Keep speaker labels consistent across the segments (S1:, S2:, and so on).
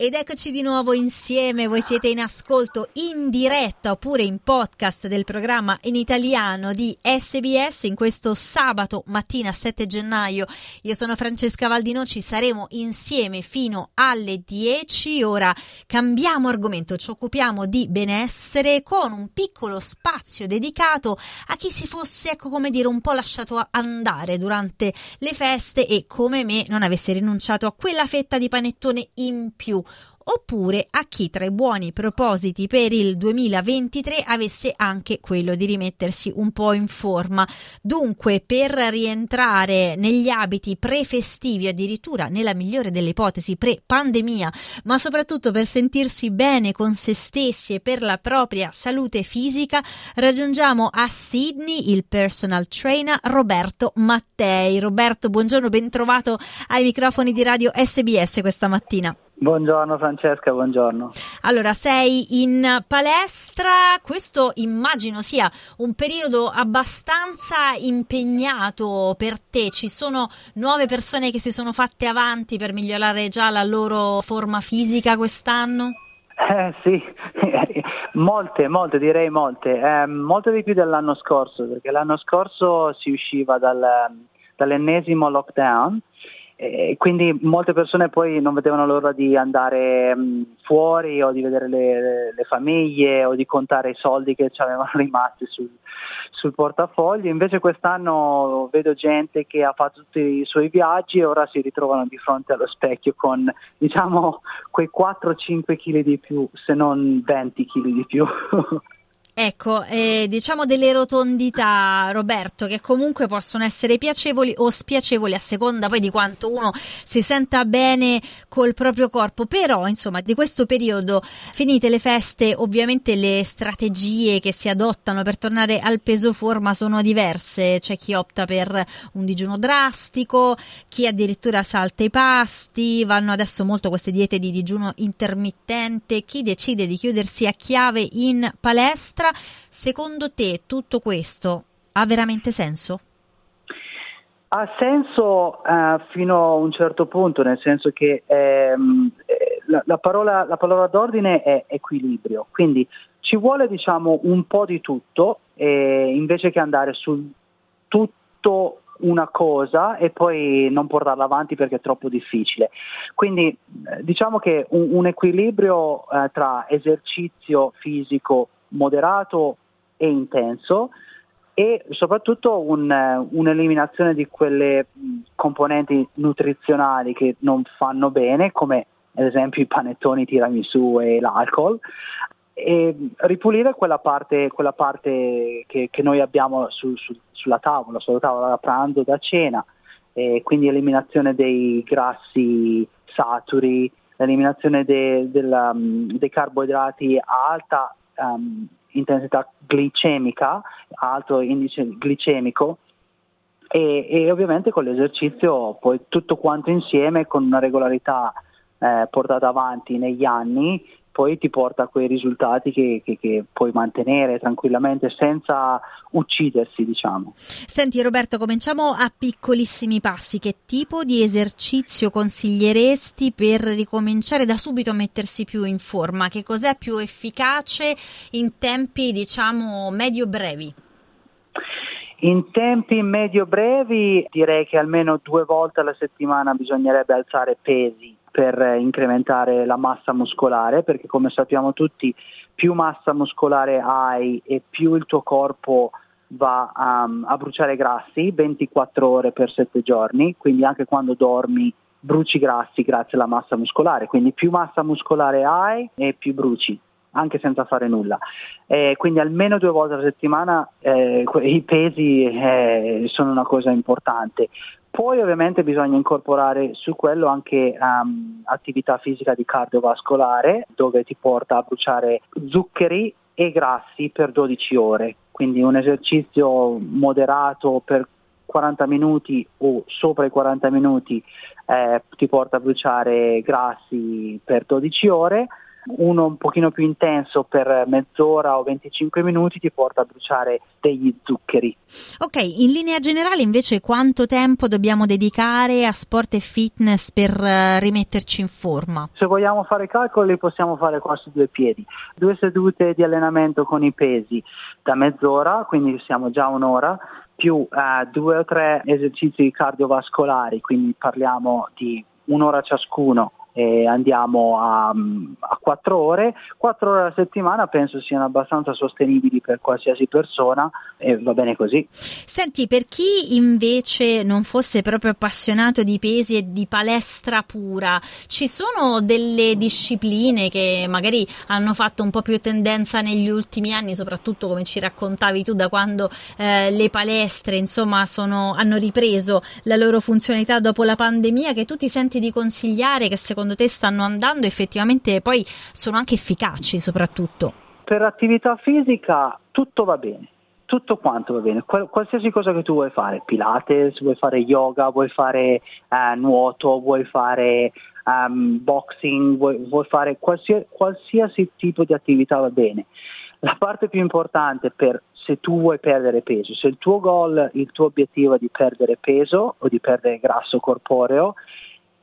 S1: Ed eccoci di nuovo insieme, voi siete in ascolto in diretta oppure in podcast del programma in italiano di SBS in questo sabato mattina 7 gennaio. Io sono Francesca Valdino, ci saremo insieme fino alle 10. Ora cambiamo argomento, ci occupiamo di benessere con un piccolo spazio dedicato a chi si fosse, ecco come dire, un po' lasciato andare durante le feste e come me non avesse rinunciato a quella fetta di panettone in più oppure a chi tra i buoni propositi per il 2023 avesse anche quello di rimettersi un po' in forma. Dunque, per rientrare negli abiti pre-festivi, addirittura nella migliore delle ipotesi pre-pandemia, ma soprattutto per sentirsi bene con se stessi e per la propria salute fisica, raggiungiamo a Sydney il personal trainer Roberto Mattei. Roberto, buongiorno, ben trovato ai microfoni di radio SBS questa mattina.
S2: Buongiorno Francesca, buongiorno.
S1: Allora, sei in palestra, questo immagino sia un periodo abbastanza impegnato per te, ci sono nuove persone che si sono fatte avanti per migliorare già la loro forma fisica quest'anno?
S2: Eh sì, molte, molte, direi molte, eh, molte di più dell'anno scorso, perché l'anno scorso si usciva dal, dall'ennesimo lockdown e quindi molte persone poi non vedevano l'ora di andare mh, fuori o di vedere le, le, famiglie o di contare i soldi che ci avevano rimasti sul, sul, portafoglio. Invece quest'anno vedo gente che ha fatto tutti i suoi viaggi e ora si ritrovano di fronte allo specchio con diciamo quei 4-5 kg di più, se non 20 kg di più.
S1: Ecco, eh, diciamo delle rotondità, Roberto, che comunque possono essere piacevoli o spiacevoli a seconda poi di quanto uno si senta bene col proprio corpo. Però, insomma, di questo periodo, finite le feste, ovviamente le strategie che si adottano per tornare al peso forma sono diverse. C'è chi opta per un digiuno drastico, chi addirittura salta i pasti, vanno adesso molto queste diete di digiuno intermittente, chi decide di chiudersi a chiave in palestra Secondo te tutto questo ha veramente senso?
S2: Ha senso uh, fino a un certo punto, nel senso che ehm, eh, la, la, parola, la, parola, d'ordine è equilibrio, quindi ci vuole diciamo un po' di tutto eh, invece che andare su tutto una cosa e poi non portarla avanti perché è troppo difficile. Quindi eh, diciamo che un, un equilibrio eh, tra esercizio fisico moderato e intenso e soprattutto un, un'eliminazione di quelle componenti nutrizionali che non fanno bene, come ad esempio i panettoni tiramisù e l'alcol, e ripulire quella parte, quella parte che, che, noi abbiamo su, su, sulla tavola, sulla tavola da pranzo, da cena, e quindi eliminazione dei grassi saturi, l'eliminazione de, della, dei carboidrati a alta um, intensità glicemica, alto indice glicemico e, e, ovviamente con l'esercizio poi tutto quanto insieme con una regolarità eh, portata avanti negli anni poi ti porta a quei risultati che, che, che, puoi mantenere tranquillamente senza uccidersi, diciamo.
S1: Senti Roberto, cominciamo a piccolissimi passi. Che tipo di esercizio consiglieresti per ricominciare da subito a mettersi più in forma? Che cos'è più efficace in tempi, diciamo, medio-brevi?
S2: In tempi medio-brevi direi che almeno due volte alla settimana bisognerebbe alzare pesi per incrementare la massa muscolare, perché come sappiamo tutti più massa muscolare hai e più il tuo corpo va um, a bruciare grassi 24 ore per 7 giorni, quindi anche quando dormi bruci grassi grazie alla massa muscolare, quindi più massa muscolare hai e più bruci anche senza fare nulla. Eh, quindi almeno due volte alla settimana eh, i pesi eh, sono una cosa importante. Poi ovviamente bisogna incorporare su quello anche um, attività fisica di cardiovascolare dove ti porta a bruciare zuccheri e grassi per 12 ore, quindi un esercizio moderato per 40 minuti o sopra i 40 minuti eh, ti porta a bruciare grassi per 12 ore uno un pochino più intenso per mezz'ora o 25 minuti ti porta a bruciare degli zuccheri.
S1: Ok, in linea generale invece quanto tempo dobbiamo dedicare a sport e fitness per uh, rimetterci in forma?
S2: Se vogliamo fare calcoli possiamo fare qua su due piedi, due sedute di allenamento con i pesi da mezz'ora, quindi siamo già un'ora, più uh, due o tre esercizi cardiovascolari, quindi parliamo di un'ora ciascuno e andiamo a, a 4 ore, 4 ore alla settimana penso siano abbastanza sostenibili per qualsiasi persona e va bene così.
S1: Senti, per chi invece non fosse proprio appassionato di pesi e di palestra pura, ci sono delle discipline che magari hanno fatto un po' più tendenza negli ultimi anni, soprattutto come ci raccontavi tu da quando eh, le palestre insomma sono, hanno ripreso la loro funzionalità dopo la pandemia, che tu ti senti di consigliare che secondo secondo te stanno andando effettivamente poi sono anche efficaci soprattutto?
S2: Per attività fisica tutto va bene, tutto quanto va bene, Qual- qualsiasi cosa che tu vuoi fare, pilates, vuoi fare yoga, vuoi fare eh, nuoto, vuoi fare um, boxing, vuoi, vuoi fare qualsiasi, qualsiasi tipo di attività va bene. La parte più importante per se tu vuoi perdere peso, se il tuo goal, il tuo obiettivo è di perdere peso o di perdere grasso corporeo,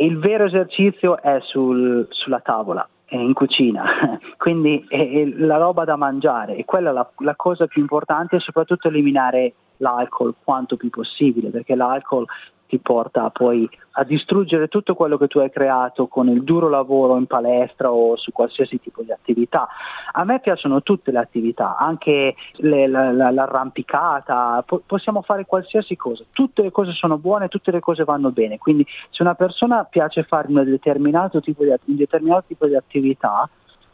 S2: il vero esercizio è sul, sulla tavola, è in cucina, quindi è, è, la roba da mangiare. E quella è la, la cosa più importante soprattutto eliminare l'alcol quanto più possibile, perché l'alcol ti porta poi a distruggere tutto quello che tu hai creato con il duro lavoro in palestra o su qualsiasi tipo di attività. A me piacciono tutte le attività, anche le, la, la, l'arrampicata, po- possiamo fare qualsiasi cosa, tutte le cose sono buone, tutte le cose vanno bene, quindi se una persona piace fare un determinato tipo di, un determinato tipo di attività,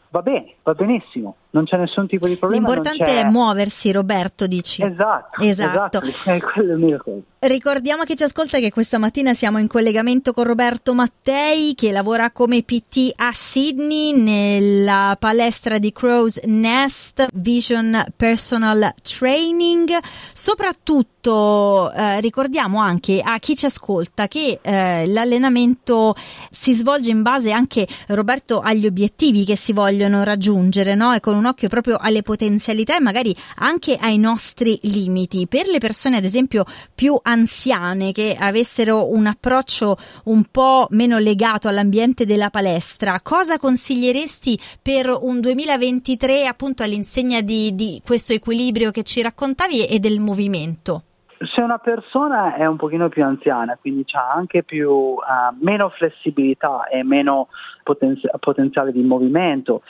S2: va bene, va benissimo non c'è nessun tipo di problema.
S1: L'importante è muoversi, Roberto, dici.
S2: Esatto, esatto. esatto.
S1: Ricordiamo che ci ascolta che questa mattina siamo in collegamento con Roberto Mattei che lavora come PT a Sydney nella palestra di Crow's Nest Vision Personal Training. Soprattutto eh, ricordiamo anche a chi ci ascolta che eh, l'allenamento si svolge in base anche, Roberto, agli obiettivi che si vogliono raggiungere, no? E con un un occhio proprio alle potenzialità e magari anche ai nostri limiti. Per le persone, ad esempio, più anziane che avessero un approccio un po' meno legato all'ambiente della palestra, cosa consiglieresti per un 2023 appunto all'insegna di, di questo equilibrio che ci raccontavi e del movimento?
S2: Se una persona è un pochino più anziana, quindi ha anche più, uh, meno flessibilità e meno potenzi- potenziale di movimento,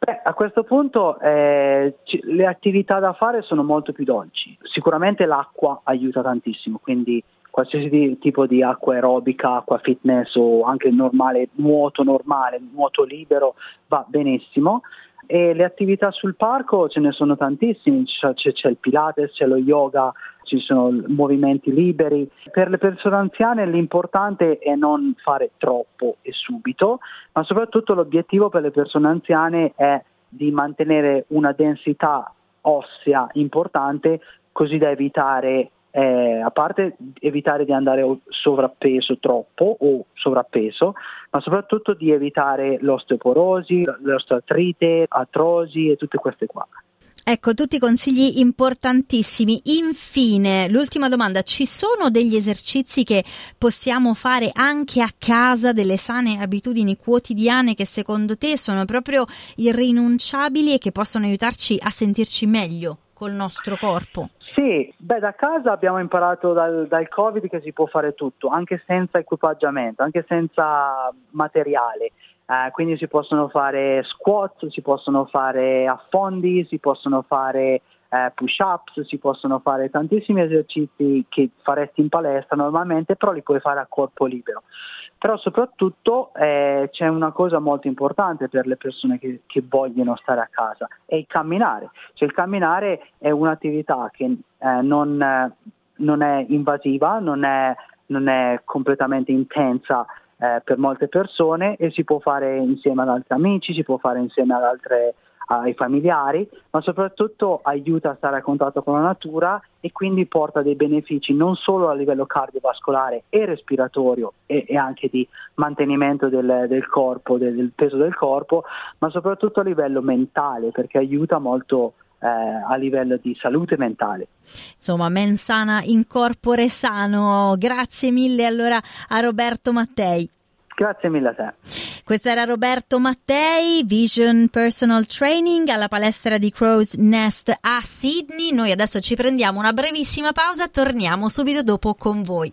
S2: Beh, a questo punto eh, c- le attività da fare sono molto più dolci. Sicuramente l'acqua aiuta tantissimo, quindi qualsiasi tipo di acqua aerobica, acqua fitness o anche normale, nuoto normale, nuoto libero va benissimo. E le attività sul parco ce ne sono tantissime, c'è, c'è il Pilates, c'è lo yoga, ci sono movimenti liberi. Per le persone anziane l'importante è non fare troppo e subito, ma soprattutto l'obiettivo per le persone anziane è di mantenere una densità ossea importante così da evitare eh, a parte evitare di andare sovrappeso troppo o sovrappeso, ma soprattutto di evitare l'osteoporosi, l'osteoartrite, artrosi e tutte queste qua.
S1: Ecco, tutti consigli importantissimi. Infine, l'ultima domanda, ci sono degli esercizi che possiamo fare anche a casa, delle sane abitudini quotidiane che secondo te sono proprio irrinunciabili e che possono aiutarci a sentirci meglio col nostro corpo?
S2: Sì, beh, da casa abbiamo imparato dal, dal Covid che si può fare tutto, anche senza equipaggiamento, anche senza materiale. Uh, quindi si possono fare squat, si possono fare affondi, si possono fare uh, push-ups, si possono fare tantissimi esercizi che faresti in palestra normalmente, però li puoi fare a corpo libero. Però soprattutto eh, c'è una cosa molto importante per le persone che, che, vogliono stare a casa, è il camminare. Cioè il camminare è un'attività che eh, non, non, è invasiva, non è, non è completamente intensa eh, per molte persone e si può fare insieme ad altri amici, si può fare insieme ad altre, ai familiari, ma soprattutto aiuta a stare a contatto con la natura e quindi porta dei benefici non solo a livello cardiovascolare e respiratorio e, e anche di mantenimento del, del corpo, del, del, peso del corpo, ma soprattutto a livello mentale perché aiuta molto eh, a livello di salute mentale.
S1: Insomma, mensana in corpore sano. Grazie mille allora a Roberto Mattei.
S2: Grazie mille a te.
S1: Questo era Roberto Mattei, Vision Personal Training alla palestra di Crow's Nest a Sydney. Noi adesso ci prendiamo una brevissima pausa, torniamo subito dopo con voi.